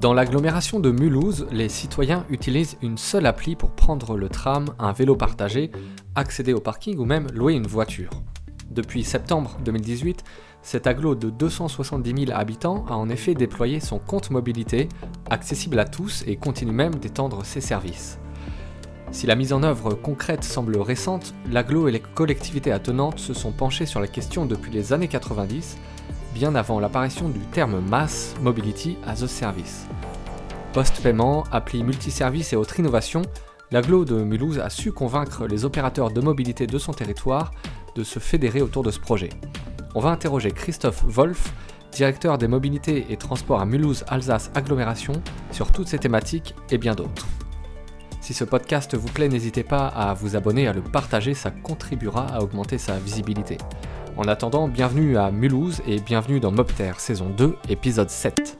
Dans l'agglomération de Mulhouse, les citoyens utilisent une seule appli pour prendre le tram, un vélo partagé, accéder au parking ou même louer une voiture. Depuis septembre 2018, cet aglo de 270 000 habitants a en effet déployé son compte mobilité, accessible à tous et continue même d'étendre ses services. Si la mise en œuvre concrète semble récente, l'aglo et les collectivités attenantes se sont penchées sur la question depuis les années 90 bien avant l'apparition du terme Mass Mobility as a Service. Post-paiement, appli multiservice et autre innovation, l'aglo de Mulhouse a su convaincre les opérateurs de mobilité de son territoire de se fédérer autour de ce projet. On va interroger Christophe Wolf, directeur des mobilités et transports à Mulhouse-Alsace Agglomération, sur toutes ces thématiques et bien d'autres. Si ce podcast vous plaît, n'hésitez pas à vous abonner, à le partager, ça contribuera à augmenter sa visibilité. En attendant, bienvenue à Mulhouse et bienvenue dans Mopter saison 2, épisode 7.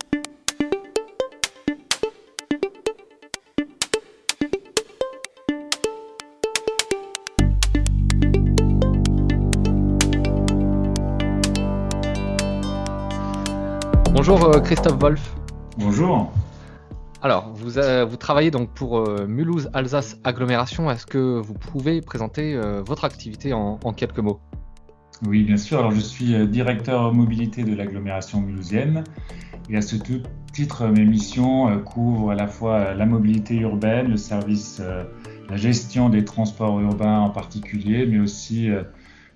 Bonjour euh, Christophe Wolf. Bonjour. Alors, vous, euh, vous travaillez donc pour euh, Mulhouse Alsace Agglomération. Est-ce que vous pouvez présenter votre activité en quelques mots? Oui, bien sûr. Alors, je suis euh, directeur mobilité de l'agglomération mulhousienne. Et à ce titre, mes missions euh, couvrent à la fois euh, la mobilité urbaine, le service, la gestion des transports urbains en particulier, mais aussi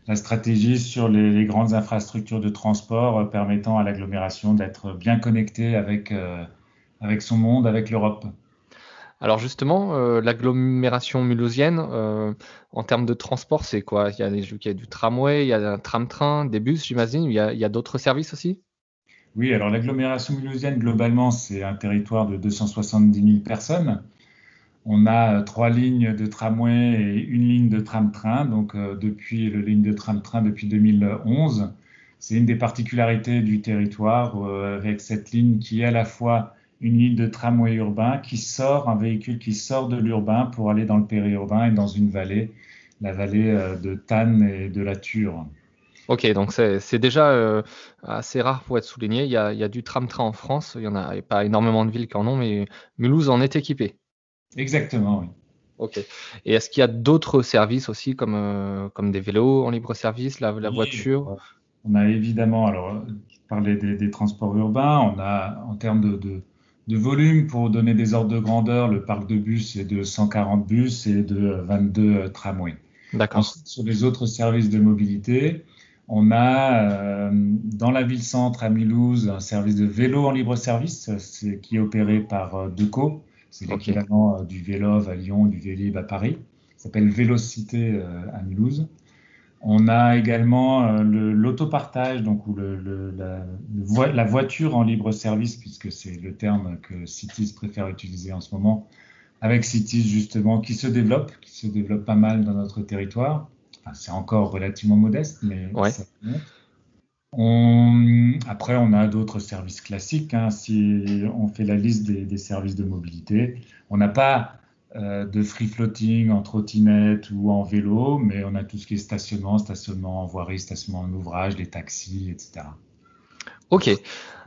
la stratégie sur les, grandes infrastructures de transport permettant à l'agglomération d'être bien connectée avec, avec son monde, avec l'Europe. Alors justement, euh, l'agglomération mulhousienne, euh, en termes de transport, c'est quoi? Il y a du tramway, il y a un tram-train, des bus, j'imagine. Il y a, d'autres services aussi? Oui, alors l'agglomération mulhousienne, globalement, c'est un territoire de 270 000 personnes. On a euh, trois lignes de tramway et une ligne de tram-train. Donc, depuis le ligne de tram-train depuis 2011, c'est une des particularités du territoire avec cette ligne qui est à la fois une ligne de tramway urbain qui sort, un véhicule qui sort de l'urbain pour aller dans le périurbain et dans une vallée, la vallée euh, de Tannes et de la Ture. Ok, donc c'est déjà euh, assez rare pour être souligné. Il y a, il y a du tram-train en France, il n'y en a pas énormément de villes qui en ont, mais Mulhouse en est équipé. Exactement, oui. Ok. Et est-ce qu'il y a d'autres services aussi, comme, euh, comme des vélos en libre service, la, la voiture? On a évidemment, alors, parlais des, des, transports urbains, on a en termes de, de de volume, pour donner des ordres de grandeur, le parc de bus est de 140 bus et de 22 euh, tramways. D'accord. Sur les autres services de mobilité, on a euh, dans la ville-centre à Mulhouse un service de vélo en libre service qui est opéré par euh, Deco. C'est l'équivalent du Vélov à Lyon, du Vélib à Paris. Ça s'appelle Vélocité à Mulhouse. On a également euh, l'autopartage, donc ou le, la, voiture en libre service, puisque c'est le terme que Cities préfère utiliser en ce moment, avec Cities justement, qui se développe, qui se développe pas mal dans notre territoire. c'est encore relativement modeste, mais ça on, après, on a d'autres services classiques. Hein. Si on fait la liste des, des services de mobilité, on n'a pas euh, de free floating en trottinette ou en vélo, mais on a tout ce qui est stationnement, stationnement en voirie, stationnement en ouvrage, les taxis, etc. Ok.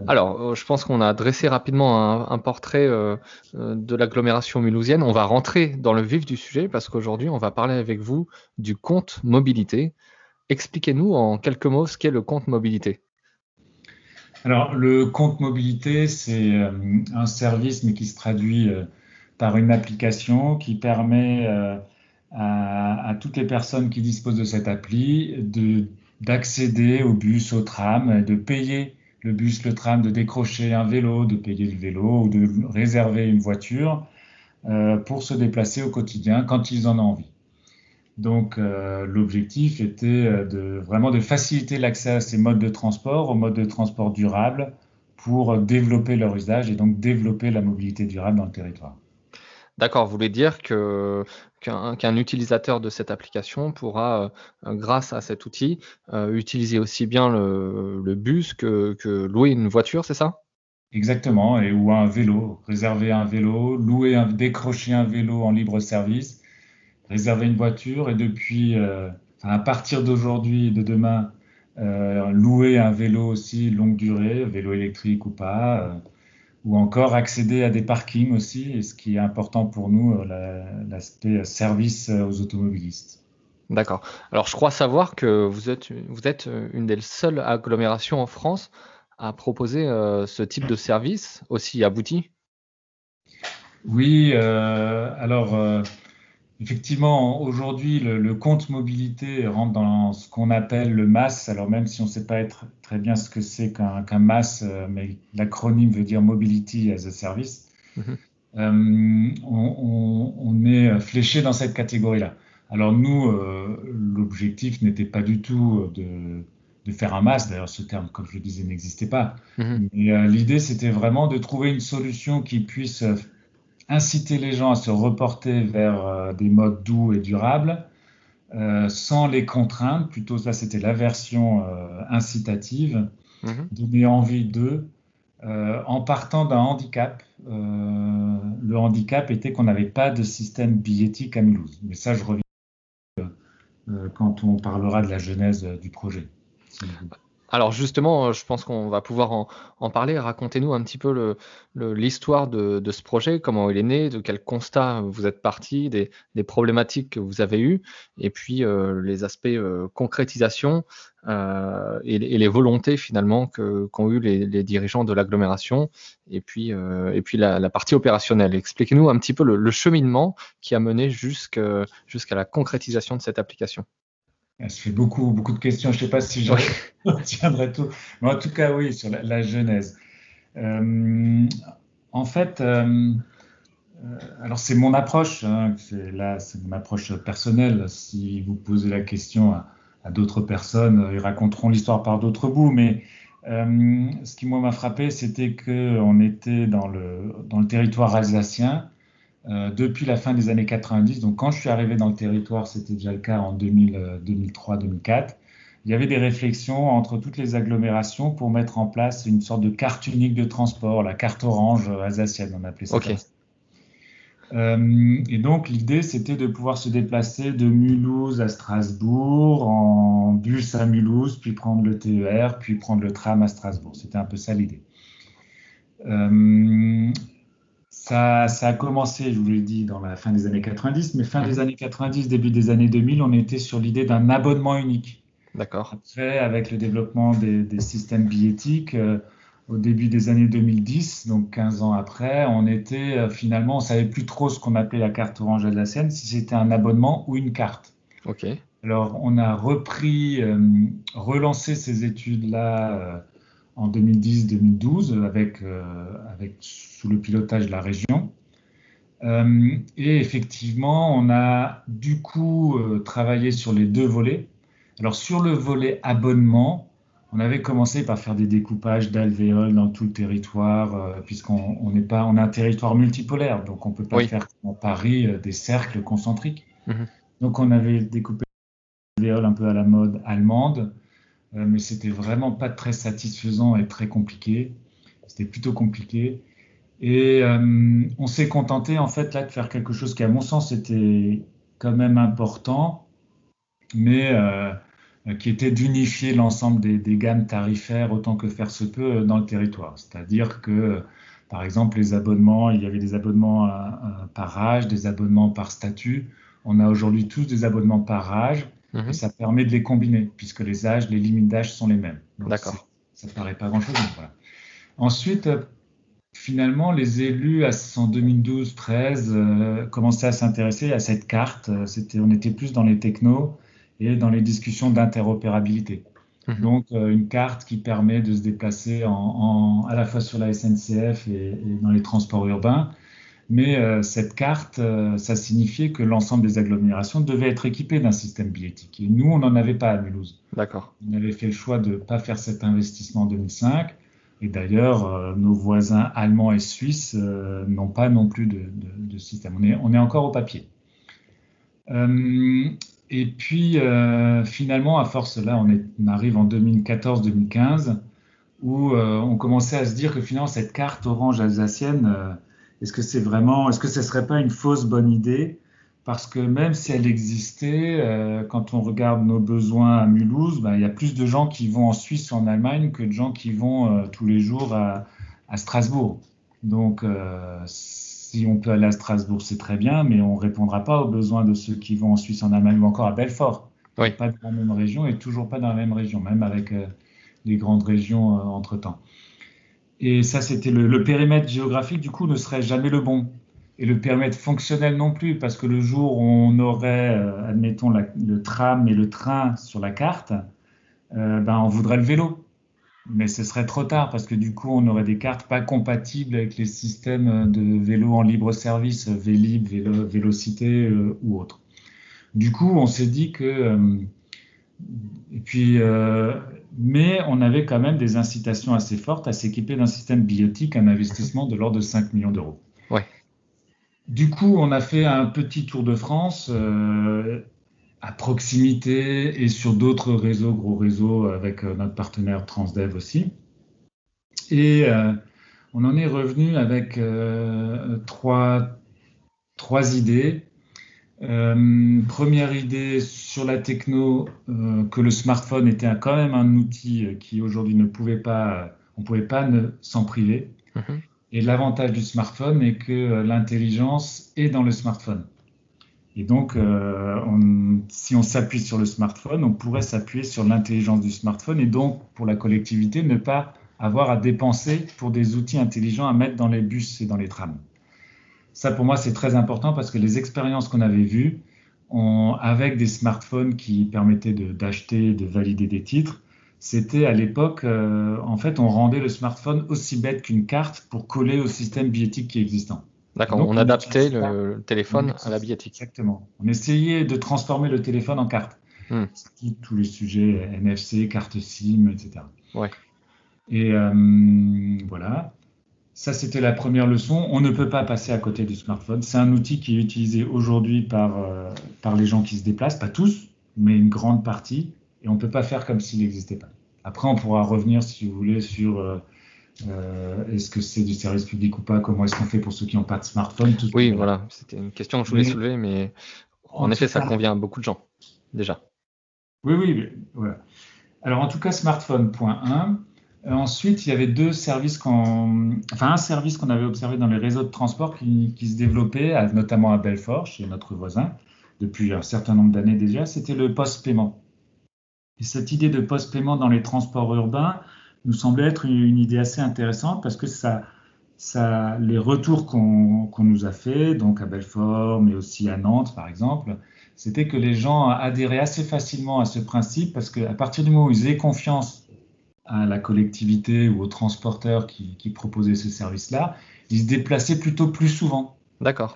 Alors, euh, je pense qu'on a dressé rapidement un, portrait euh, de l'agglomération mulhousienne. On va rentrer dans le vif du sujet parce qu'aujourd'hui, on va parler avec vous du compte mobilité. Expliquez-nous en quelques mots ce qu'est le compte mobilité. Alors, le compte mobilité, c'est un service, mais qui se traduit par une application qui permet euh, à, toutes les personnes qui disposent de cette appli de, d'accéder au bus, au tram, de payer le bus, le tram, de décrocher un vélo, de payer le vélo ou de réserver une voiture euh, pour se déplacer au quotidien quand ils en ont envie. Donc euh, l'objectif était vraiment de faciliter l'accès à ces modes de transport, aux modes de transport durables, pour développer leur usage et donc développer la mobilité durable dans le territoire. D'accord, vous voulez dire qu'un utilisateur de cette application pourra, euh, grâce à cet outil, euh, utiliser aussi bien le, bus que, louer une voiture, c'est ça? Exactement, et ou un vélo, réserver un vélo, louer un, décrocher un vélo en libre service, réserver une voiture et depuis, euh, à partir d'aujourd'hui et de demain, louer un vélo aussi longue durée, vélo électrique ou pas, ou encore accéder à des parkings aussi, et ce qui est important pour nous, l'aspect service aux automobilistes. D'accord. Alors je crois savoir que vous êtes, vous êtes une des seules agglomérations en France à proposer ce type de service aussi abouti? Oui, alors Effectivement, aujourd'hui, le, compte mobilité rentre dans ce qu'on appelle le MAS. Alors même si on ne sait pas être très bien ce que c'est qu'un MAS, euh, mais l'acronyme veut dire Mobility as a Service, mhm. euh, on, est fléché dans cette catégorie-là. Alors nous, euh, l'objectif n'était pas du tout de, faire un MAS. D'ailleurs, ce terme, comme je le disais, n'existait pas. Mhm. Mais l'idée, c'était vraiment de trouver une solution qui puisse inciter les gens à se reporter vers euh, des modes doux et durables euh, sans les contraindre. Plutôt, ça, c'était la version euh, incitative, mhm. donner envie d'eux. en partant d'un handicap, le handicap était qu'on n'avait pas de système billettique à Mulhouse. Mais ça, je reviens quand on parlera de la genèse du projet. Alors justement, je pense qu'on va pouvoir en, parler. Racontez-nous un petit peu l'histoire de, ce projet, comment il est né, de quel constat vous êtes parti, des, problématiques que vous avez eues, et puis euh, les aspects euh, concrétisation euh, et, les volontés finalement qu'ont eu les, dirigeants de l'agglomération, et puis, et puis la, partie opérationnelle. Expliquez-nous un petit peu le, cheminement qui a mené jusqu'à la concrétisation de cette application. Ça fait beaucoup, beaucoup de questions. Je ne sais pas si je retiendrai tout. Mais en tout cas, oui, sur la, genèse. Euh, en fait, euh, euh, alors c'est mon approche. Hein, là, c'est mon approche personnelle. Si vous posez la question à, d'autres personnes, ils raconteront l'histoire par d'autres bouts. Mais ce qui moi m'a frappé, c'était qu'on était dans le, dans le territoire alsacien euh, depuis la fin des années 90. Donc quand je suis arrivé dans le territoire, c'était déjà le cas en 2003-2004. Euh, il y avait des réflexions entre toutes les agglomérations pour mettre en place une sorte de carte unique de transport, la carte orange alsacienne, on appelait ça. Euh, et donc l'idée, c'était de pouvoir se déplacer de Mulhouse à Strasbourg en bus à Mulhouse, puis prendre le TER, puis prendre le tram à Strasbourg. C'était un peu ça l'idée. Euh, ça, a commencé, je vous l'ai dit, dans la fin des années 90, mais fin des mhm. années 90, début des années 2000, on était sur l'idée d'un abonnement unique. D'accord. Après, avec le développement des, systèmes billettiques, euh, au début des années 2010, donc 15 ans après, on était euh, finalement, on savait plus trop ce qu'on appelait la carte orange alsacienne, si c'était un abonnement ou une carte. Ok. Alors, on a repris, euh, relancé ces études-là en 2010-2012 avec, euh, avec, sous le pilotage de la région. Euh, et effectivement, on a du coup euh, travaillé sur les deux volets. Alors sur le volet abonnement, on avait commencé par faire des découpages d'alvéoles dans tout le territoire, puisqu'on n'est pas, on a un territoire multipolaire, donc on peut pas faire en Paris des cercles concentriques. Mhm. Donc on avait découpé des alvéoles un peu à la mode allemande, mais c'était vraiment pas très satisfaisant et très compliqué. C'était plutôt compliqué. Et euh, on s'est contenté en fait là de faire quelque chose qui, à mon sens, était quand même important, mais euh, qui était d'unifier l'ensemble des, gammes tarifaires autant que faire se peut dans le territoire. C'est-à-dire que, par exemple, les abonnements, il y avait des abonnements par âge, des abonnements par statut. On a aujourd'hui tous des abonnements par âge. Mhm. Et ça permet de les combiner, puisque les âges, les limites d'âge sont les mêmes. D'accord. Ça ne paraît pas grand-chose. Voilà. Ensuite, euh, finalement, les élus en 2012-13 euh, commençaient à s'intéresser à cette carte. Euh, on était plus dans les technos et dans les discussions d'interopérabilité. Mhm. Donc, une carte qui permet de se déplacer en, à la fois sur la SNCF et dans les transports urbains, mais euh, cette carte, euh, ça signifiait que l'ensemble des agglomérations devaient être équipées d'un système billettique. Et nous, on n'en avait pas à Mulhouse. D'accord. On avait fait le choix de ne pas faire cet investissement en 2005. Et d'ailleurs, euh, nos voisins allemands et suisses n'ont pas non plus de, système. On est, on est, encore au papier. et puis, finalement, à force, là, on, est, on arrive en 2014-2015, où on commençait à se dire que finalement, cette carte orange alsacienne est-ce que c'est vraiment, est-ce que ce serait pas une fausse bonne idée? Parce que même si elle existait, euh, quand on regarde nos besoins à Mulhouse, ben, il y a plus de gens qui vont en Suisse ou en Allemagne que de gens qui vont euh, tous les jours à, Strasbourg. Donc, si on peut aller à Strasbourg, c'est très bien, mais on ne répondra pas aux besoins de ceux qui vont en Suisse, en Allemagne ou encore à Belfort. Oui. Pas dans la même région et toujours pas dans la même région, même avec les grandes régions entre-temps. Et ça, c'était le, périmètre géographique, du coup, ne serait jamais le bon. Et le périmètre fonctionnel non plus, parce que le jour où on aurait, euh, admettons, le tram et le train sur la carte, euh, ben, on voudrait le vélo. Mais ce serait trop tard, parce que du coup, on aurait des cartes pas compatibles avec les systèmes de vélo en libre service, Vélib, vélo, Vélocité euh, ou autres. Du coup, on s'est dit que. Et puis, mais on avait quand même des incitations assez fortes à s'équiper d'un système biotique, un investissement de l'ordre de 5 millions d'euros. Ouais. Du coup, on a fait un petit tour de France euh, à proximité et sur d'autres réseaux, gros réseaux, avec euh, notre partenaire Transdev aussi. Et euh, on en est revenu avec trois, trois idées euh, première idée sur la techno, euh, que le smartphone était quand même un outil euh, qui aujourd'hui ne pouvait pas, on pouvait pas s'en priver. Mhm. Et l'avantage du smartphone est que l'intelligence est dans le smartphone. Et donc, si on s'appuie sur le smartphone, on pourrait s'appuyer sur l'intelligence du smartphone et donc, pour la collectivité, ne pas avoir à dépenser pour des outils intelligents à mettre dans les bus et dans les trams. Ça, pour moi, c'est très important parce que les expériences qu'on avait vues, avec des smartphones qui permettaient d'acheter, de, valider des titres, c'était à l'époque, euh, en fait, on rendait le smartphone aussi bête qu'une carte pour coller au système billettique qui est existant. D'accord, on, adaptait le, téléphone à la billettique. Exactement. On essayait de transformer le téléphone en carte. Hmm. Tous les sujets NFC, carte SIM, etc. Ouais. Et euh, voilà. Ça, c'était la première leçon. On ne peut pas passer à côté du smartphone. C'est un outil qui est utilisé aujourd'hui par, euh, par les gens qui se déplacent, pas tous, mais une grande partie, et on ne peut pas faire comme s'il n'existait pas. Après, on pourra revenir, si vous voulez, sur euh, euh, est-ce que c'est du service public ou pas, comment est-ce qu'on fait pour ceux qui n'ont pas de smartphone? oui, voilà, c'était une question que je voulais soulever, mais en, effet, ça convient à beaucoup de gens, déjà. Oui, oui, voilà. Alors, en tout cas, smartphone, point 1. Euh, ensuite, il y avait deux services qu'on, enfin un service qu'on avait observé dans les réseaux de transport qui, se développait, notamment à Belfort, chez notre voisin, depuis un certain nombre d'années déjà, c'était le post-paiement. Et cette idée de post-paiement dans les transports urbains nous semblait être une, idée assez intéressante parce que ça, ça, les retours qu'on nous a fait, donc à Belfort, mais aussi à Nantes par exemple, c'était que les gens adhéraient assez facilement à ce principe parce qu'à partir du moment où ils avaient confiance à la collectivité ou aux transporteurs qui, qui proposaient ce service-là, ils se déplaçaient plutôt plus souvent. D'accord.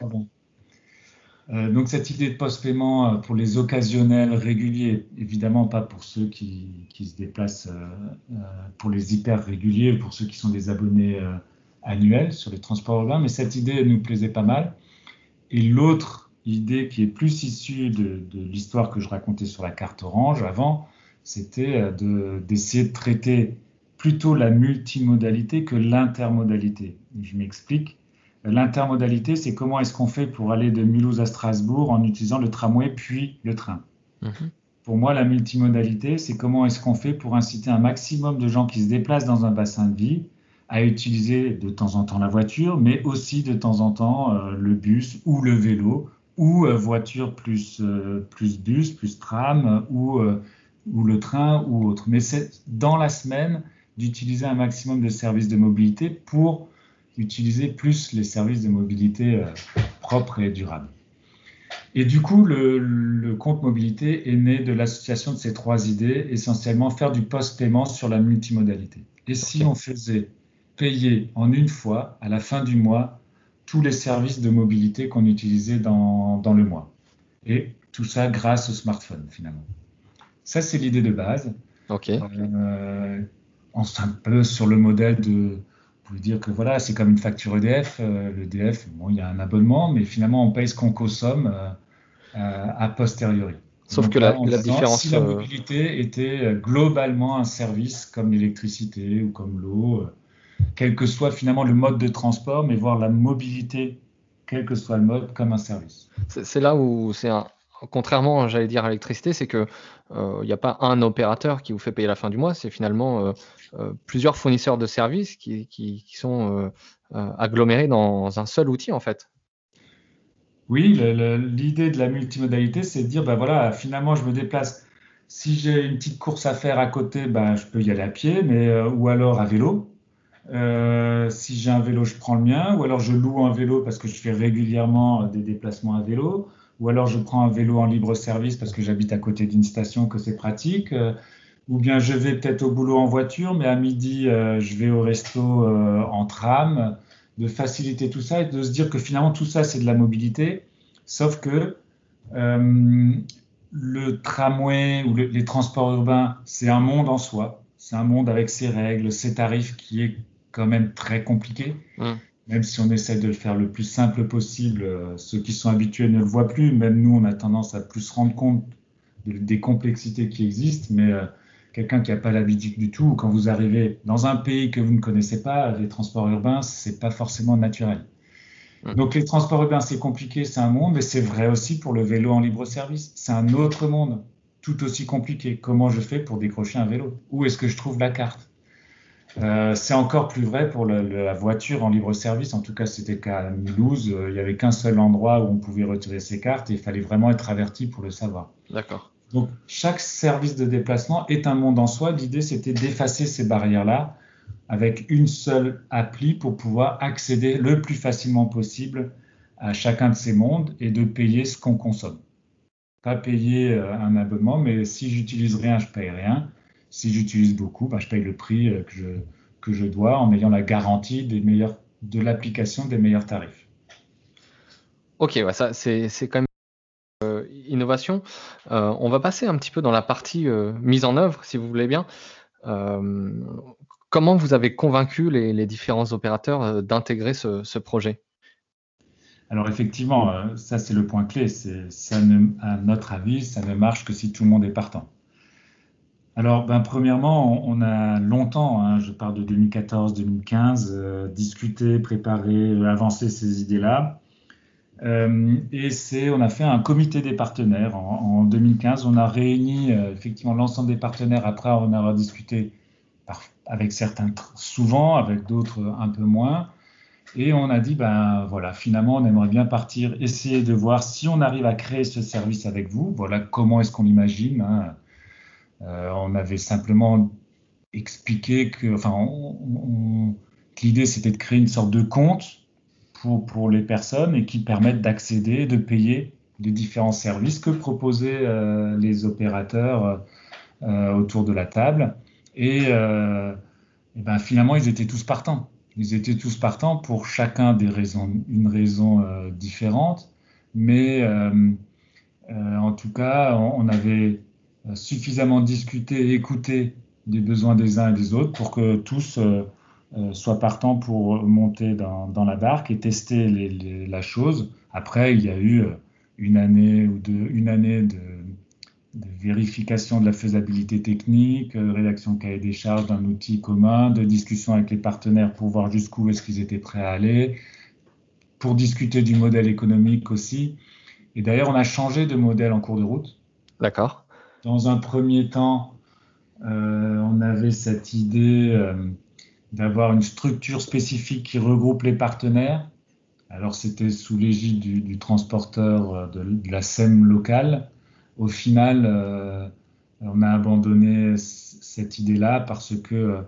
Euh, donc cette idée de post-paiement euh, pour les occasionnels réguliers, évidemment pas pour ceux qui, qui se déplacent, euh, pour les hyper réguliers, pour ceux qui sont des abonnés annuels sur les transports urbains, mais cette idée nous plaisait pas mal. Et l'autre idée qui est plus issue de, de l'histoire que je racontais sur la carte orange avant, c'était euh, d'essayer de, traiter plutôt la multimodalité que l'intermodalité. Je m'explique. L'intermodalité, c'est comment est-ce qu'on fait pour aller de Mulhouse à Strasbourg en utilisant le tramway puis le train. Mhm. Pour moi, la multimodalité, c'est comment est-ce qu'on fait pour inciter un maximum de gens qui se déplacent dans un bassin de vie à utiliser de temps en temps la voiture, mais aussi de temps en temps euh, le bus ou le vélo, ou euh, voiture plus, plus bus, plus tram, ou ou le train ou autre. Mais c'est dans la semaine d'utiliser un maximum de services de mobilité pour utiliser plus les services de mobilité euh, propres et durables. Et du coup, le, compte mobilité est né de l'association de ces trois idées, essentiellement faire du post-paiement sur la multimodalité. Et si on faisait payer en une fois, à la fin du mois, tous les services de mobilité qu'on utilisait dans, dans le mois. Et tout ça grâce au smartphone, finalement. Ça, c'est l'idée de base. Ok. Euh, on un peu sur le modèle de. Vous dire que voilà, c'est comme une facture EDF. Euh, L'EDF, bon, il y a un abonnement, mais finalement, on paye ce qu'on consomme euh, a posteriori. Sauf que la, la différence. Si la mobilité était globalement un service comme l'électricité ou comme l'eau, quel que soit finalement le mode de transport, mais voir la mobilité, quel que soit le mode, comme un service. C'est là où c'est un, contrairement, j'allais dire, à l'électricité, c'est que il n'y a pas un opérateur qui vous fait payer la fin du mois, c'est finalement plusieurs fournisseurs de services qui, sont agglomérés dans un seul outil en fait. Oui, l'idée de la multimodalité, c'est de dire, ben voilà, finalement, je me déplace. Si j'ai une petite course à faire à côté, ben, je peux y aller à pied, mais, euh, ou alors à vélo. Euh, si j'ai un vélo, je prends le mien, ou alors je loue un vélo parce que je fais régulièrement des déplacements à vélo, ou alors je prends un vélo en libre service parce que j'habite à côté d'une station, que c'est pratique, euh, ou bien je vais peut-être au boulot en voiture, mais à midi, je vais au resto en tram de faciliter tout ça et de se dire que finalement tout ça c'est de la mobilité, sauf que euh, le tramway ou les transports urbains c'est un monde en soi, c'est un monde avec ses règles, ses tarifs qui est quand même très compliqué. Mmh. Même si on essaie de le faire le plus simple possible, euh, ceux qui sont habitués ne le voient plus. Même nous, on a tendance à plus se rendre compte des complexités qui existent, mais euh, quelqu'un qui n'a pas l'habitude du tout, quand vous arrivez dans un pays que vous ne connaissez pas, les transports urbains, c'est pas forcément naturel. Hum. Donc les transports urbains, c'est compliqué, c'est un monde, et c'est vrai aussi pour le vélo en libre service. C'est un autre monde, tout aussi compliqué. Comment je fais pour décrocher un vélo? Où est-ce que je trouve la carte? Euh, c'est encore plus vrai pour la voiture en libre service. En tout cas, c'était le cas à Mulhouse. Euh, il n'y avait qu'un seul endroit où on pouvait retirer ses cartes et il fallait vraiment être averti pour le savoir. D'accord. Donc, chaque service de déplacement est un monde en soi. L'idée, c'était d'effacer ces barrières-là avec une seule appli pour pouvoir accéder le plus facilement possible à chacun de ces mondes et de payer ce qu'on consomme. Pas payer euh, un abonnement, mais si j'utilise rien, je paye rien. Si j'utilise beaucoup, bah, je paye le prix euh, que je, que je dois en ayant la garantie des meilleurs, de l'application des meilleurs tarifs. Ok, ouais, ça c'est quand même innovation. Euh, on va passer un petit peu dans la partie euh, mise en œuvre, si vous voulez bien. Euh, comment vous avez convaincu les, différents opérateurs d'intégrer ce, projet? Alors effectivement, ça c'est le point clé. À notre avis, ça ne marche que si tout le monde est partant. Alors, ben, premièrement, on, a longtemps, hein, je parle de 2014-2015, discuté, préparé, avancé ces idées-là. Euh, et c'est, on a fait un comité des partenaires en, 2015. On a réuni euh, effectivement l'ensemble des partenaires. Après, on a discuté avec certains souvent, avec d'autres un peu moins. Et on a dit, ben voilà, finalement, on aimerait bien partir, essayer de voir si on arrive à créer ce service avec vous. Voilà comment est-ce qu'on l'imagine. Hein. Euh, on avait simplement expliqué que, enfin, l'idée c'était de créer une sorte de compte pour, pour les personnes et qui permettent d'accéder, de payer les différents services que proposaient euh, les opérateurs euh, autour de la table. Et, ben, finalement, ils étaient tous partants. Ils étaient tous partants pour chacun des raisons, une raison différente. Mais en tout cas, on avait suffisamment discuté, écouté des besoins des uns et des autres pour que tous euh, soit partant pour monter dans, la barque et tester la chose. Après, il y a eu euh, une année ou deux, une année de, vérification de la faisabilité technique, de rédaction de cahier des charges d'un outil commun, de discussion avec les partenaires pour voir jusqu'où est-ce qu'ils étaient prêts à aller, pour discuter du modèle économique aussi. Et d'ailleurs, on a changé de modèle en cours de route. D'accord. Dans un premier temps, euh, on avait cette idée d'avoir une structure spécifique qui regroupe les partenaires. Alors c'était sous l'égide du, transporteur euh, de, la SEM locale. Au final, euh, on a abandonné cette idée-là parce que euh,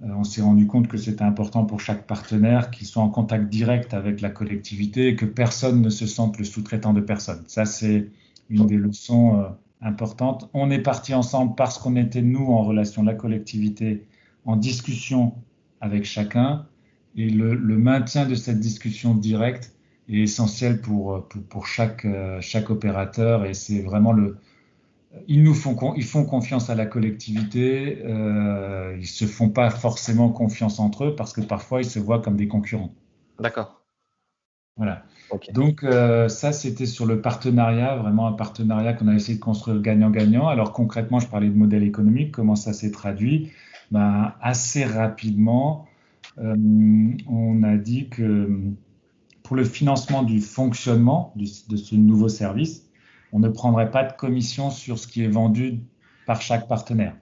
on s'est rendu compte que c'était important pour chaque partenaire qu'il soit en contact direct avec la collectivité et que personne ne se sente le sous-traitant de personne. Ça, c'est une des leçons importantes. On est parti ensemble parce qu'on était, nous, en relation, la collectivité, en discussion avec chacun. Et le, maintien de cette discussion directe est essentiel pour, pour, chaque, chaque opérateur. Et c'est vraiment le. Ils nous font, ils font confiance à la collectivité. Euh, ils se font pas forcément confiance entre eux parce que parfois ils se voient comme des concurrents. D'accord. Voilà. Donc euh, ça, c'était sur le partenariat, vraiment un partenariat qu'on a essayé de construire gagnant-gagnant. Alors concrètement, je parlais de modèle économique, comment ça s'est traduit ben, assez rapidement, euh, on a dit que pour le financement du fonctionnement de ce nouveau service, on ne prendrait pas de commission sur ce qui est vendu par chaque partenaire.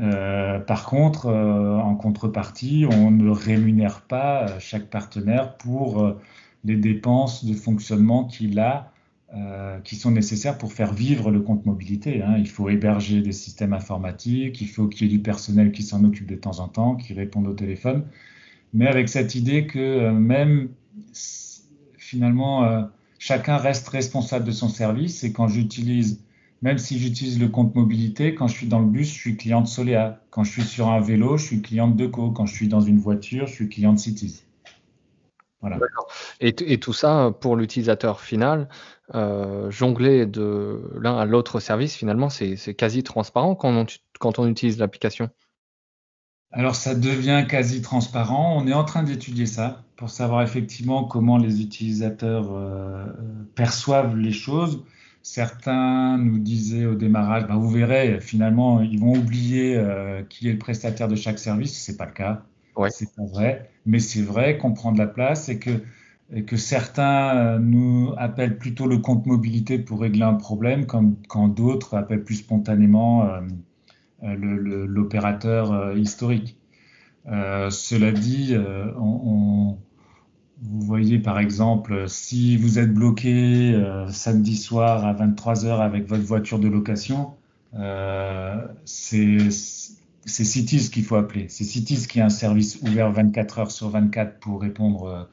Euh, par contre, euh, en contrepartie, on ne rémunère pas euh, chaque partenaire pour les dépenses de fonctionnement qu'il a, qui sont nécessaires pour faire vivre le compte mobilité. Hein. Il faut héberger des systèmes informatiques, il faut qu'il y ait du personnel qui s'en occupe de temps en temps, qui réponde au téléphone, mais avec cette idée que même finalement, chacun reste responsable de son service et quand j'utilise même si j'utilise le compte mobilité, quand je suis dans le bus, je suis client de Solea. Quand je suis sur un vélo, je suis client de Deco. Quand je suis dans une voiture, je suis client de Cities. Voilà. Et, et, tout ça, pour l'utilisateur final, euh, jongler de l'un à l'autre service, finalement, c'est quasi transparent quand on, quand on utilise l'application. Alors, ça devient quasi transparent. On est en train d'étudier ça pour savoir effectivement comment les utilisateurs euh, perçoivent les choses. Certains nous disaient au démarrage, ben, vous verrez, finalement, ils vont oublier euh, qui est le prestataire de chaque service. C'est pas le cas. C'est pas vrai. Mais c'est vrai qu'on prend de la place et que, que certains euh, nous appellent plutôt le compte mobilité pour régler un problème, comme quand d'autres appellent plus spontanément euh, l'opérateur historique. cela dit, vous voyez par exemple, si vous êtes bloqué euh, samedi soir à 23h avec votre voiture de location, euh, c'est Cities qu'il faut appeler. C'est Cities qui a un service ouvert 24 heures sur 24 pour répondre,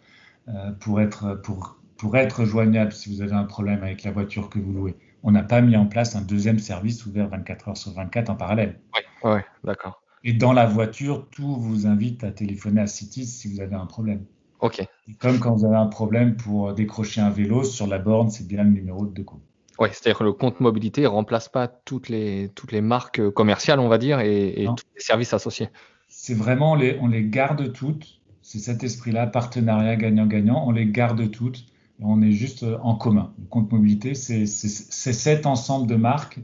euh, pour, être, pour, pour être joignable si vous avez un problème avec la voiture que vous louez. On n'a pas mis en place un deuxième service ouvert 24 heures sur 24 en parallèle. Oui, ouais, d'accord. Et dans la voiture, tout vous invite à téléphoner à Cities si vous avez un problème. Ok. Comme quand vous avez un problème pour décrocher un vélo sur la borne, c'est bien le numéro de coup. Oui, c'est-à-dire que le compte mobilité ne remplace pas toutes les, toutes les marques commerciales, on va dire, et, tous les services associés. C'est vraiment, les, on les garde toutes. C'est cet esprit-là, partenariat gagnant-gagnant, on les garde toutes. Et on est juste en commun. Le compte mobilité, c'est cet ensemble de marques.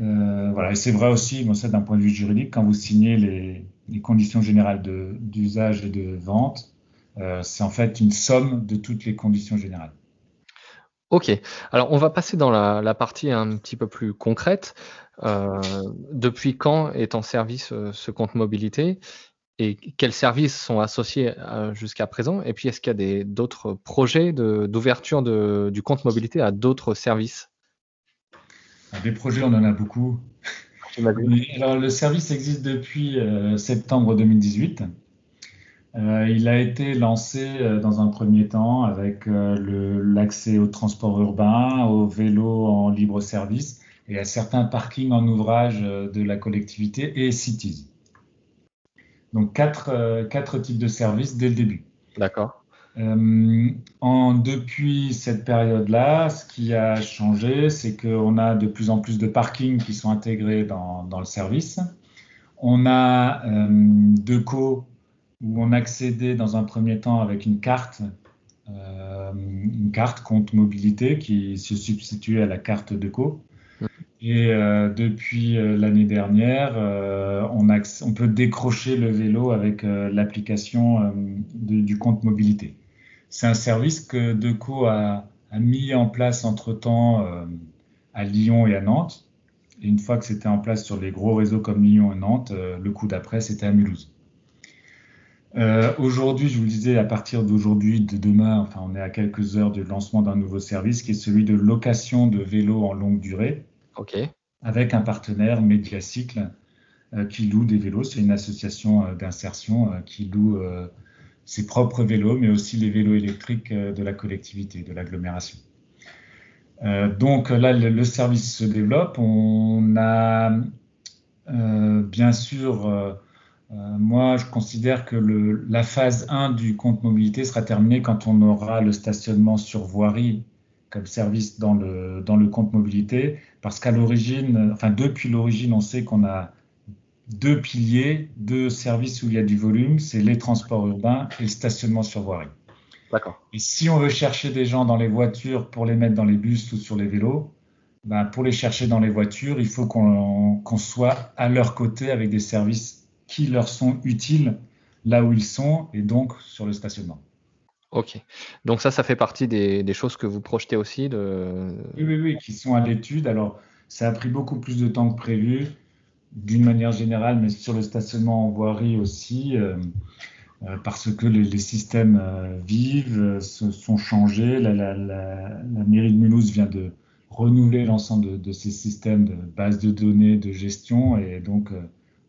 Euh, voilà, et c'est vrai aussi, bon, ça d'un point de vue juridique, quand vous signez les, les conditions générales d'usage et de vente, euh, c'est en fait une somme de toutes les conditions générales. Ok, alors on va passer dans la, partie un petit peu plus concrète. Euh, depuis quand est en service euh, ce compte mobilité et quels services sont associés jusqu'à présent? Et puis est-ce qu'il y a d'autres projets d'ouverture du compte mobilité à d'autres services? Des projets, on en a beaucoup. Alors, le service existe depuis septembre 2018. Euh, il a été lancé euh, dans un premier temps avec euh, l'accès au transport urbain, au vélo en libre service et à certains parkings en ouvrage de la collectivité et cities. Donc quatre, quatre types de services dès le début. D'accord. en, depuis cette période-là, ce qui a changé, c'est qu'on a de plus en plus de parkings qui sont intégrés dans, dans le service. On a deux co où on accédait dans un premier temps avec une carte, euh, une carte compte mobilité qui se substituait à la carte de co. Et euh, depuis euh, l'année dernière, on, peut décrocher le vélo avec l'application du compte mobilité. C'est un service que Deco a mis en place entre-temps à Lyon et à Nantes. Et une fois que c'était en place sur les gros réseaux comme Lyon et Nantes, le coup d'après, c'était à Mulhouse. Euh, aujourd'hui, je vous le disais, à partir d'aujourd'hui, de demain, enfin, on est à quelques heures du lancement d'un nouveau service qui est celui de location de vélos en longue durée. OK. Avec un partenaire Mediacycle euh, qui loue des vélos. C'est une association euh, d'insertion qui loue ses propres vélos, mais aussi les vélos électriques de la collectivité, de l'agglomération. donc là, le, le, service se développe. On a bien sûr euh, moi, je considère que le, la phase 1 du compte mobilité sera terminée quand on aura le stationnement sur voirie comme service dans le, dans le compte mobilité, parce qu'à l'origine, enfin depuis l'origine, on sait qu'on a deux piliers, deux services où il y a du volume, c'est les transports urbains et le stationnement sur voirie. D'accord. Et si on veut chercher des gens dans les voitures pour les mettre dans les bus ou sur les vélos, ben pour les chercher dans les voitures, il faut qu'on soit à leur côté avec des services qui leur sont utiles là où ils sont et donc sur le stationnement. Ok. Donc ça, ça fait partie des, choses que vous projetez aussi de... Oui, oui, oui, qui sont à l'étude. Alors, ça a pris beaucoup plus de temps que prévu, d'une manière générale, mais sur le stationnement en voirie aussi, euh, euh, parce que les, systèmes euh, vivent, se sont changés. La, mairie de Mulhouse vient de renouveler l'ensemble de, ces systèmes de base de données, de gestion, et donc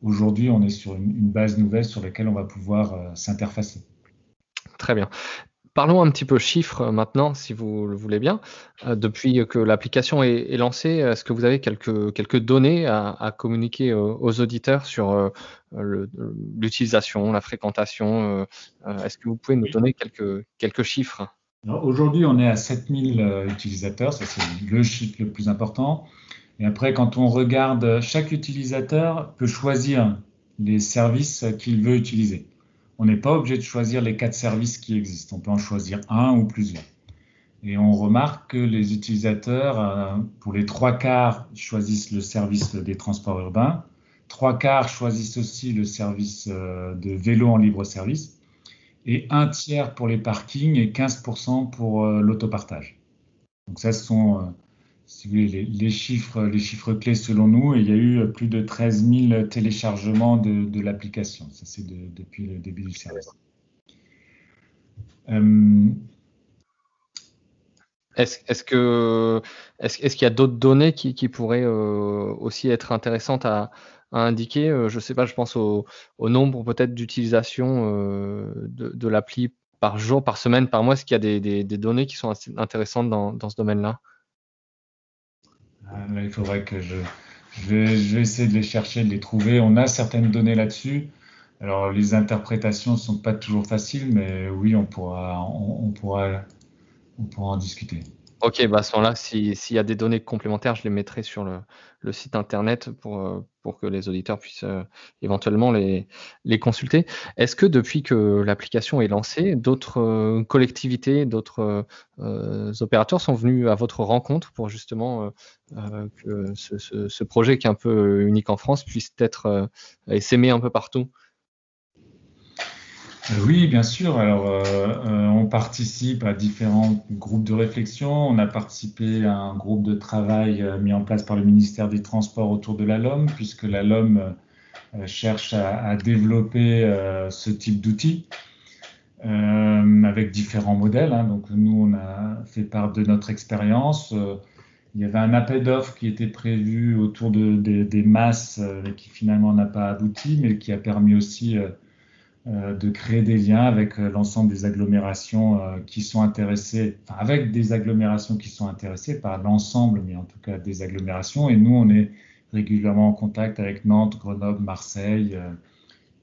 aujourd'hui, on est sur une, une, base nouvelle sur laquelle on va pouvoir s'interfacer. Très bien. Parlons un petit peu chiffres euh, maintenant, si vous le voulez bien. Euh, depuis que l'application est, lancée, est-ce que vous avez quelques, quelques données à, communiquer aux, auditeurs sur euh, l'utilisation, la fréquentation Est-ce que vous pouvez nous donner quelques, quelques chiffres? Aujourd'hui, on est à 7000 utilisateurs, ça c'est le chiffre le plus important. Et après, quand on regarde, chaque utilisateur peut choisir les services qu'il veut utiliser on n'est pas obligé de choisir les quatre services qui existent. On peut en choisir un ou plusieurs. Et on remarque que les utilisateurs, euh, pour les trois quarts, choisissent le service des transports urbains. Trois quarts choisissent aussi le service euh, de vélo en libre service. Et un tiers pour les parkings et 15% pour euh, l'autopartage. Donc ça, ce sont si vous voulez, les, chiffres, les chiffres clés selon nous, il y a eu plus de 13 000 téléchargements de, l'application. Ça, c'est depuis le début du service. Euh, est-ce que est-ce qu'il y a d'autres données qui, pourraient euh, aussi être intéressantes à, indiquer? Euh, Je ne sais pas, je pense au, nombre peut-être d'utilisation de, l'appli par jour, par semaine, par mois. Est-ce qu'il y a des, données qui sont intéressantes dans ce domaine-là? Ah, il faudrait que je, vais, essayer de les chercher, de les trouver. On a certaines données là-dessus. Alors, les interprétations ne sont pas toujours faciles, mais oui, on pourra, on, pourra, on pourra en discuter. Ok, bah à ce moment-là, s'il y a des données complémentaires, je les mettrai sur le, site internet pour, euh, pour que les auditeurs puissent euh, éventuellement les, consulter. Est-ce que depuis que l'application est lancée, d'autres euh, collectivités, d'autres opérateurs sont venus à votre rencontre pour justement que ce, projet qui est un peu unique en France puisse être et s'aimer un peu partout? euh, oui, bien sûr. Alors, euh, euh, on participe à différents groupes de réflexion. On a participé à un groupe de travail mis en place par le ministère des Transports autour de la LOM, puisque la LOM cherche à, développer ce type d'outils avec différents modèles. Hein. Donc, nous, on a fait part de notre expérience. il y avait un appel d'offres qui était prévu autour de, des masses, qui finalement n'a pas abouti, mais qui a permis aussi euh, de créer des liens avec euh, l'ensemble des agglomérations euh, qui sont intéressées, enfin avec des agglomérations qui sont intéressées par l'ensemble, mais en tout cas des agglomérations. Et nous, on est régulièrement en contact avec Nantes, Grenoble, Marseille,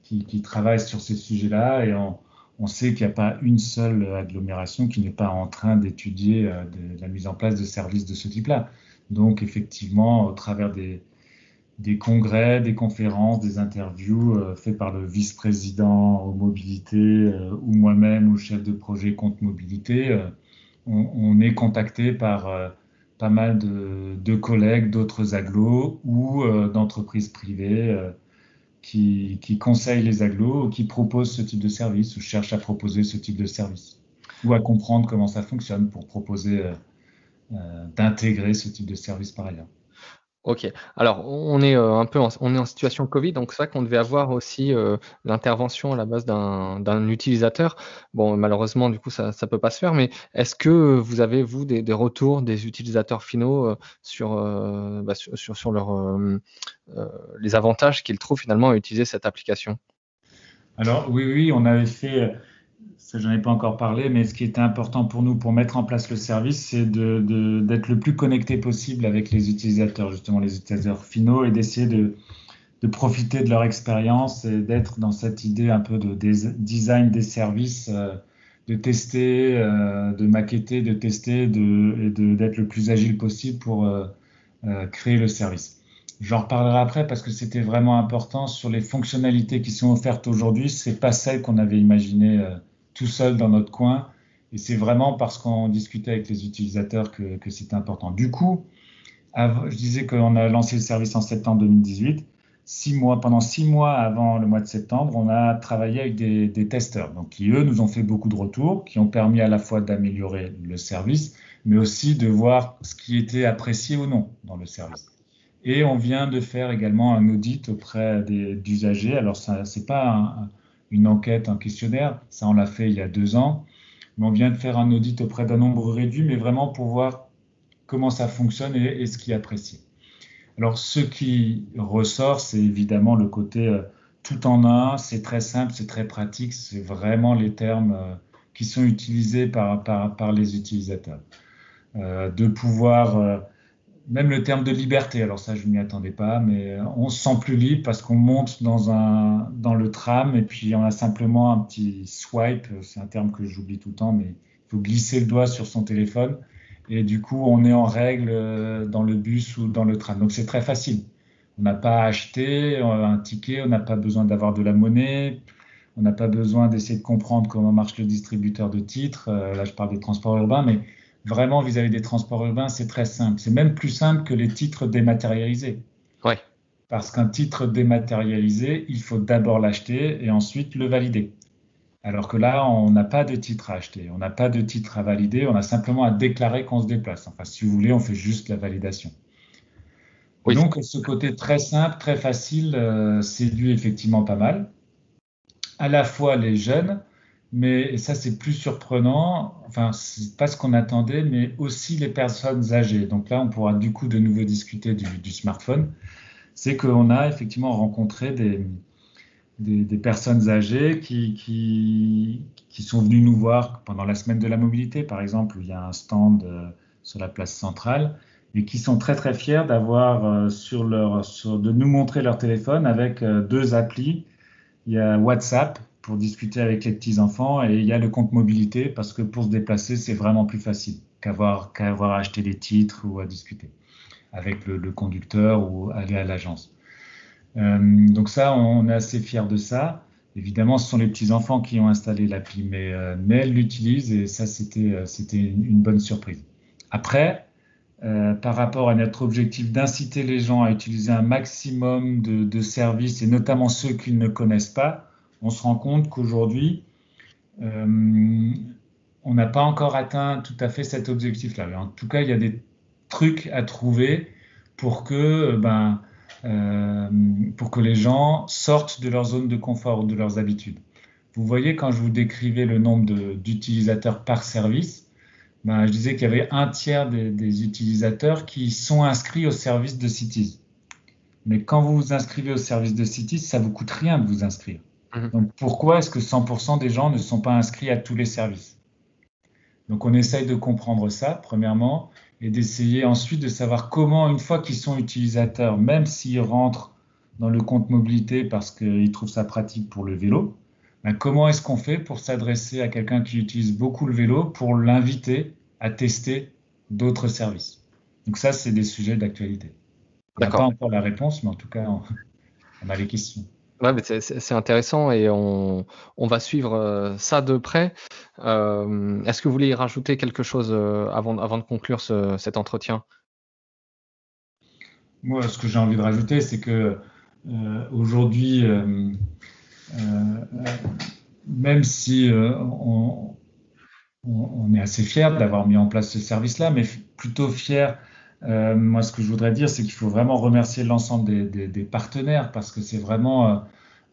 qui, travaillent sur ces sujets-là. Et on, on sait qu'il n'y a pas une seule agglomération qui n'est pas en train d'étudier la mise en place de services de ce type-là. Donc, effectivement, au travers des, des congrès, des conférences, des interviews euh, faites par le vice-président aux mobilités euh, ou moi-même ou chef de projet compte mobilité. Euh, on, est contacté par pas mal de, collègues d'autres agglos ou d'entreprises privées qui, qui, conseillent les agglos ou qui proposent ce type de service ou cherchent à proposer ce type de service ou à comprendre comment ça fonctionne pour proposer d'intégrer ce type de service par ailleurs. Ok. Alors, on est euh, un peu en, on est situation Covid, donc c'est vrai qu'on devait avoir aussi euh, l'intervention à la base d'un utilisateur. Bon, malheureusement, du coup, ça ne peut pas se faire, mais est-ce que vous avez, vous, des, retours des utilisateurs finaux euh, sur, bah, sur, sur, les avantages qu'ils trouvent finalement à utiliser cette application? Alors, oui, oui, on avait fait ça j'en ai pas encore parlé, mais ce qui était important pour nous pour mettre en place le service, c'est d'être le plus connecté possible avec les utilisateurs, justement les utilisateurs finaux, et d'essayer de, profiter de leur expérience et d'être dans cette idée un peu de design des services, euh, de tester, euh, de maqueter, de tester, de, et d'être le plus agile possible pour euh, créer le service. J'en reparlerai après parce que c'était vraiment important sur les fonctionnalités qui sont offertes aujourd'hui. C'est pas celles qu'on avait imaginées tout seul dans notre coin. Et c'est vraiment parce qu'on discutait avec les utilisateurs que, c'était important. Du coup, je disais qu'on a lancé le service en septembre 2018. six mois, pendant six mois avant le mois de septembre, on a travaillé avec des, des, testeurs, donc qui eux nous ont fait beaucoup de retours, qui ont permis à la fois d'améliorer le service, mais aussi de voir ce qui était apprécié ou non dans le service. Et on vient de faire également un audit auprès des usagers. Alors, ce n'est pas une enquête, un questionnaire, ça on l'a fait il y a deux ans, mais on vient de faire un audit auprès d'un nombre réduit, mais vraiment pour voir comment ça fonctionne et, ce qui est apprécié. Alors, ce qui ressort, c'est évidemment le côté euh, tout en un, c'est très simple, c'est très pratique, c'est vraiment les termes euh, qui sont utilisés par, par, par les utilisateurs. Euh, de pouvoir même le terme de liberté, alors ça je n'y attendais pas, mais on se sent plus libre parce qu'on monte dans, un, dans le tram et puis on a simplement un petit swipe, c'est un terme que j'oublie tout le temps, mais il faut glisser le doigt sur son téléphone et du coup on est en règle euh, dans le bus ou dans le tram. Donc c'est très facile. On n'a pas à acheter un ticket, on n'a pas besoin d'avoir de la monnaie, on n'a pas besoin d'essayer de comprendre comment marche le distributeur de titres. Euh, là je parle des transports urbains, mais vraiment vis-à-vis des transports urbains, c'est très simple. C'est même plus simple que les titres dématérialisés. Ouais. Parce qu'un titre dématérialisé, il faut d'abord l'acheter et ensuite le valider. Alors que là, on n'a pas de titre à acheter, on n'a pas de titre à valider, on a simplement à déclarer qu'on se déplace. Enfin, si vous voulez, on fait juste la validation. Donc, ce côté très simple, très facile, euh, séduit effectivement pas mal. À la fois les jeunes, mais ça c'est plus surprenant, enfin c'est pas ce qu'on attendait, mais aussi les personnes âgées. Donc là on pourra du coup de nouveau discuter du, smartphone. C'est qu'on a effectivement rencontré des, personnes âgées qui, sont venues nous voir pendant la semaine de la mobilité, par exemple, il y a un stand euh, sur la place centrale, et qui sont très très fiers d'avoir euh, sur leur, de nous montrer leur téléphone avec euh, deux applis. Il y a WhatsApp pour discuter avec les petits-enfants et il y a le compte mobilité parce que pour se déplacer, c'est vraiment plus facile qu'avoir qu'à avoir acheté des titres ou à discuter avec le, conducteur ou aller à l'agence. Euh, donc ça, on, est assez fiers de ça. Évidemment, ce sont les petits-enfants qui ont installé l'appli, mais, euh, mais elles l'utilisent et ça, c'était euh, une, bonne surprise. Après, par rapport à notre objectif d'inciter les gens à utiliser un maximum de services et notamment ceux qu'ils ne connaissent pas, on se rend compte qu'aujourd'hui, euh, on n'a pas encore atteint tout à fait cet objectif-là. En tout cas, il y a des trucs à trouver pour que, ben, euh, pour que les gens sortent de leur zone de confort, de leurs habitudes. Vous voyez, quand je vous décrivais le nombre d'utilisateurs par service, ben, je disais qu'il y avait un tiers des, des, utilisateurs qui sont inscrits au service de Cities. Mais quand vous vous inscrivez au service de Cities, ça vous coûte rien de vous inscrire. Mhm. Donc pourquoi est-ce que 100% des gens ne sont pas inscrits à tous les services? Donc on essaye de comprendre ça, premièrement, et d'essayer ensuite de savoir comment, une fois qu'ils sont utilisateurs, même s'ils rentrent dans le compte mobilité parce qu'ils trouvent ça pratique pour le vélo, ben comment est-ce qu'on fait pour s'adresser à quelqu'un qui utilise beaucoup le vélo pour l'inviter à tester d'autres services? Donc ça, c'est des sujets d'actualité. On n'a pas encore la réponse, mais en tout cas, on a les questions. C'est intéressant et on, va suivre euh, ça de près. Euh, Est-ce que vous voulez rajouter quelque chose euh, avant, de conclure ce, cet entretien? Moi, ce que j'ai envie de rajouter, c'est que aujourd'hui, même si on, est assez fier d'avoir mis en place ce service-là, mais plutôt fier euh, moi, ce que je voudrais dire, c'est qu'il faut vraiment remercier l'ensemble des, partenaires parce que c'est vraiment euh,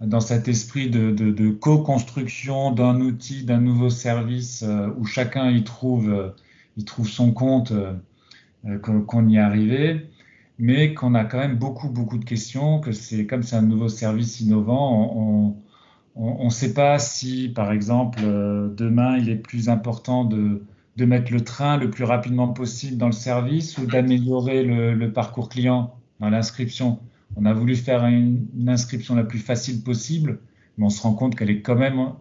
dans cet esprit de, co-construction d'un outil, d'un nouveau service euh, où chacun y trouve, y trouve son compte qu'on y est arrivé, mais qu'on a quand même beaucoup, beaucoup de questions, que c'est comme c'est un nouveau service innovant, on ne sait pas si, par exemple, demain, il est plus important de de mettre le train le plus rapidement possible dans le service ou d'améliorer le, parcours client dans l'inscription? On a voulu faire une, inscription la plus facile possible, mais on se rend compte qu'elle est quand même,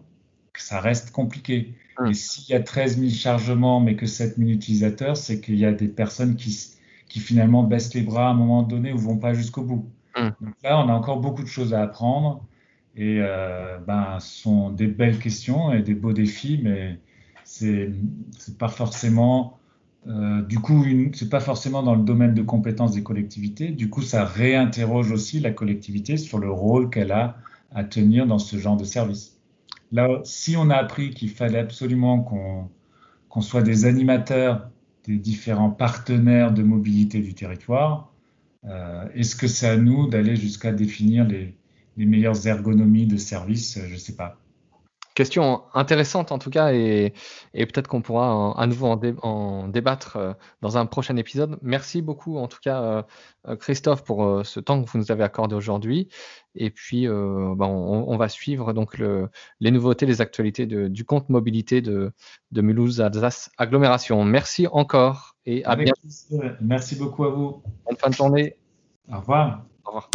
que ça reste compliqué. Hum. Et s'il y a 13 000 chargements, mais que 7 000 utilisateurs, c'est qu'il y a des personnes qui, qui finalement baissent les bras à un moment donné ou vont pas jusqu'au bout. Hum. Donc là, on a encore beaucoup de choses à apprendre. Et euh, ben, ce sont des belles questions et des beaux défis, mais c'est c'est pas forcément euh, du coup, ce n'est pas forcément dans le domaine de compétences des collectivités. Du coup, ça réinterroge aussi la collectivité sur le rôle qu'elle a à tenir dans ce genre de service. Là, si on a appris qu'il fallait absolument qu'on soit des animateurs des différents partenaires de mobilité du territoire, euh, est-ce que c'est à nous d'aller jusqu'à définir les, les meilleures ergonomies de service Je ne sais pas. Question intéressante en tout cas et, peut-être qu'on pourra à nouveau en, débattre euh, dans un prochain épisode. Merci beaucoup en tout cas euh, euh, Christophe pour ce temps que vous nous avez accordé aujourd'hui et puis bah, on, va suivre donc les nouveautés, les actualités du compte mobilité de, Mulhouse Alsace Agglomération. Merci encore et à bientôt. Merci beaucoup à vous. Bonne fin de journée. Au revoir. Au revoir.